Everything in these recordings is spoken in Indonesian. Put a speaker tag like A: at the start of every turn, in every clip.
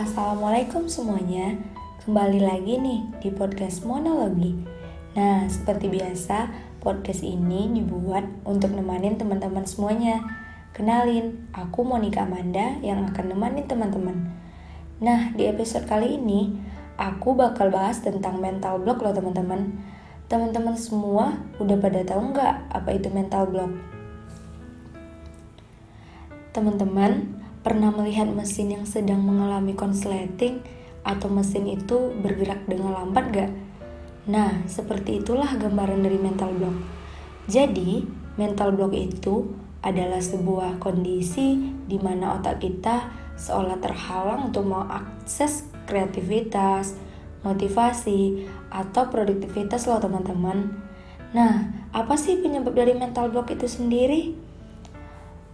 A: Assalamualaikum semuanya. Kembali lagi nih di podcast Monologi. Nah, seperti biasa, podcast ini dibuat untuk nemanin teman-teman semuanya. Kenalin, aku Monica Amanda yang akan nemanin teman-teman. Nah, di episode kali ini, aku bakal bahas tentang mental block loh teman-teman. Teman-teman semua udah pada tahu nggak apa itu mental block? Teman-teman, Pernah melihat mesin yang sedang mengalami konsleting atau mesin itu bergerak dengan lambat gak? Nah, seperti itulah gambaran dari mental block. Jadi, mental block itu adalah sebuah kondisi di mana otak kita seolah terhalang untuk mengakses kreativitas, motivasi, atau produktivitas loh teman-teman. Nah, apa sih penyebab dari mental block itu sendiri?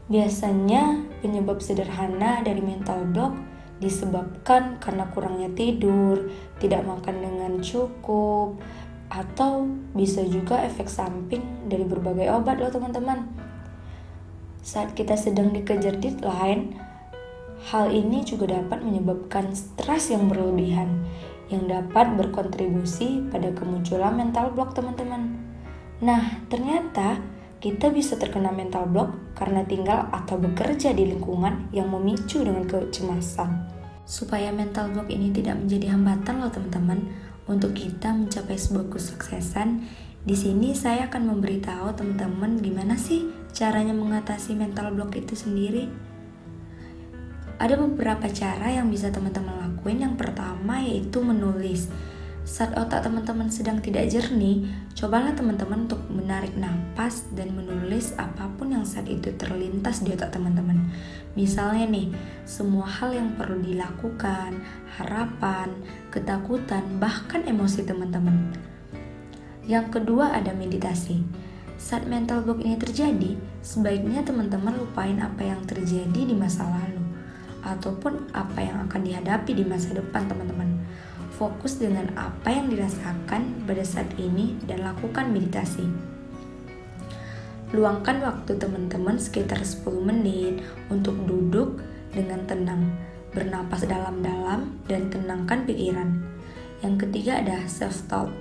A: Biasanya penyebab sederhana dari mental block disebabkan karena kurangnya tidur, tidak makan dengan cukup, atau bisa juga efek samping dari berbagai obat loh teman-teman. Saat kita sedang dikejar deadline, hal ini juga dapat menyebabkan stres yang berlebihan yang dapat berkontribusi pada kemunculan mental block teman-teman. Nah, ternyata kita bisa terkena mental block karena tinggal atau bekerja di lingkungan yang memicu dengan kecemasan. Supaya mental block ini tidak menjadi hambatan loh teman-teman untuk kita mencapai sebuah kesuksesan, di sini saya akan memberitahu teman-teman gimana sih caranya mengatasi mental block itu sendiri. Ada beberapa cara yang bisa teman-teman lakuin. Yang pertama yaitu menulis. Saat otak teman-teman sedang tidak jernih, cobalah teman-teman untuk menarik nafas dan menulis apa pun yang saat itu terlintas di otak teman-teman. Misalnya nih, semua hal yang perlu dilakukan, harapan, ketakutan, bahkan emosi teman-teman. Yang kedua ada meditasi. Saat mental block ini terjadi, sebaiknya teman-teman lupain apa yang terjadi di masa lalu ataupun apa yang akan dihadapi di masa depan teman-teman fokus dengan apa yang dirasakan pada saat ini dan lakukan meditasi. Luangkan waktu teman-teman sekitar 10 menit untuk duduk dengan tenang, bernapas dalam-dalam dan tenangkan pikiran. Yang ketiga ada self-talk.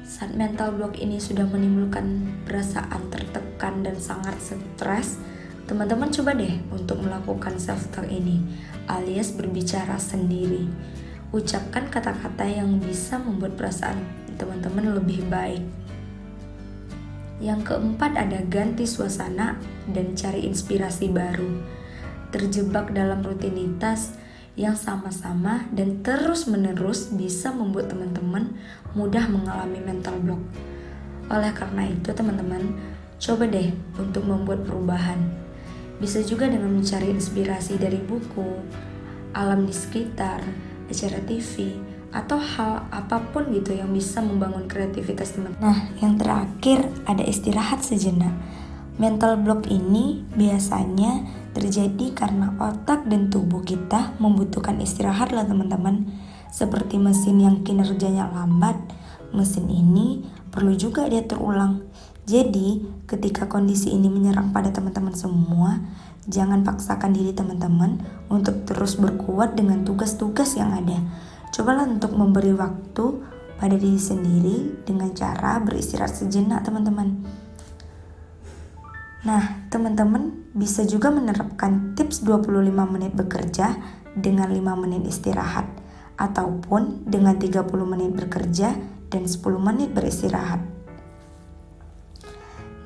A: Saat mental block ini sudah menimbulkan perasaan tertekan dan sangat stres, teman-teman coba deh untuk melakukan self-talk ini, alias berbicara sendiri ucapkan kata-kata yang bisa membuat perasaan teman-teman lebih baik. Yang keempat ada ganti suasana dan cari inspirasi baru. Terjebak dalam rutinitas yang sama-sama dan terus-menerus bisa membuat teman-teman mudah mengalami mental block. Oleh karena itu, teman-teman, coba deh untuk membuat perubahan. Bisa juga dengan mencari inspirasi dari buku, alam di sekitar, acara TV, atau hal apa pun gitu yang bisa membangun kreativitas teman. Nah, yang terakhir ada istirahat sejenak. Mental block ini biasanya terjadi karena otak dan tubuh kita membutuhkan istirahat lah teman-teman. Seperti mesin yang kinerjanya lambat, mesin ini perlu juga dia terulang. Jadi, ketika kondisi ini menyerang pada teman-teman semua, Jangan paksakan diri teman-teman untuk terus berkuat dengan tugas-tugas yang ada. Cobalah untuk memberi waktu pada diri sendiri dengan cara beristirahat sejenak teman-teman. Nah, teman-teman bisa juga menerapkan tips 25 menit bekerja dengan 5 menit istirahat ataupun dengan 30 menit bekerja dan 10 menit beristirahat.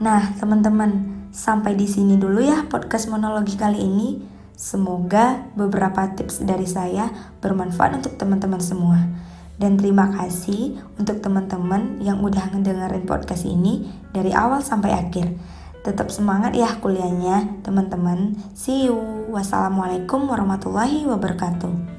A: Nah, teman-teman, Sampai di sini dulu ya podcast monologi kali ini. Semoga beberapa tips dari saya bermanfaat untuk teman-teman semua. Dan terima kasih untuk teman-teman yang udah ngedengerin podcast ini dari awal sampai akhir. Tetap semangat ya kuliahnya, teman-teman. See you. Wassalamualaikum warahmatullahi wabarakatuh.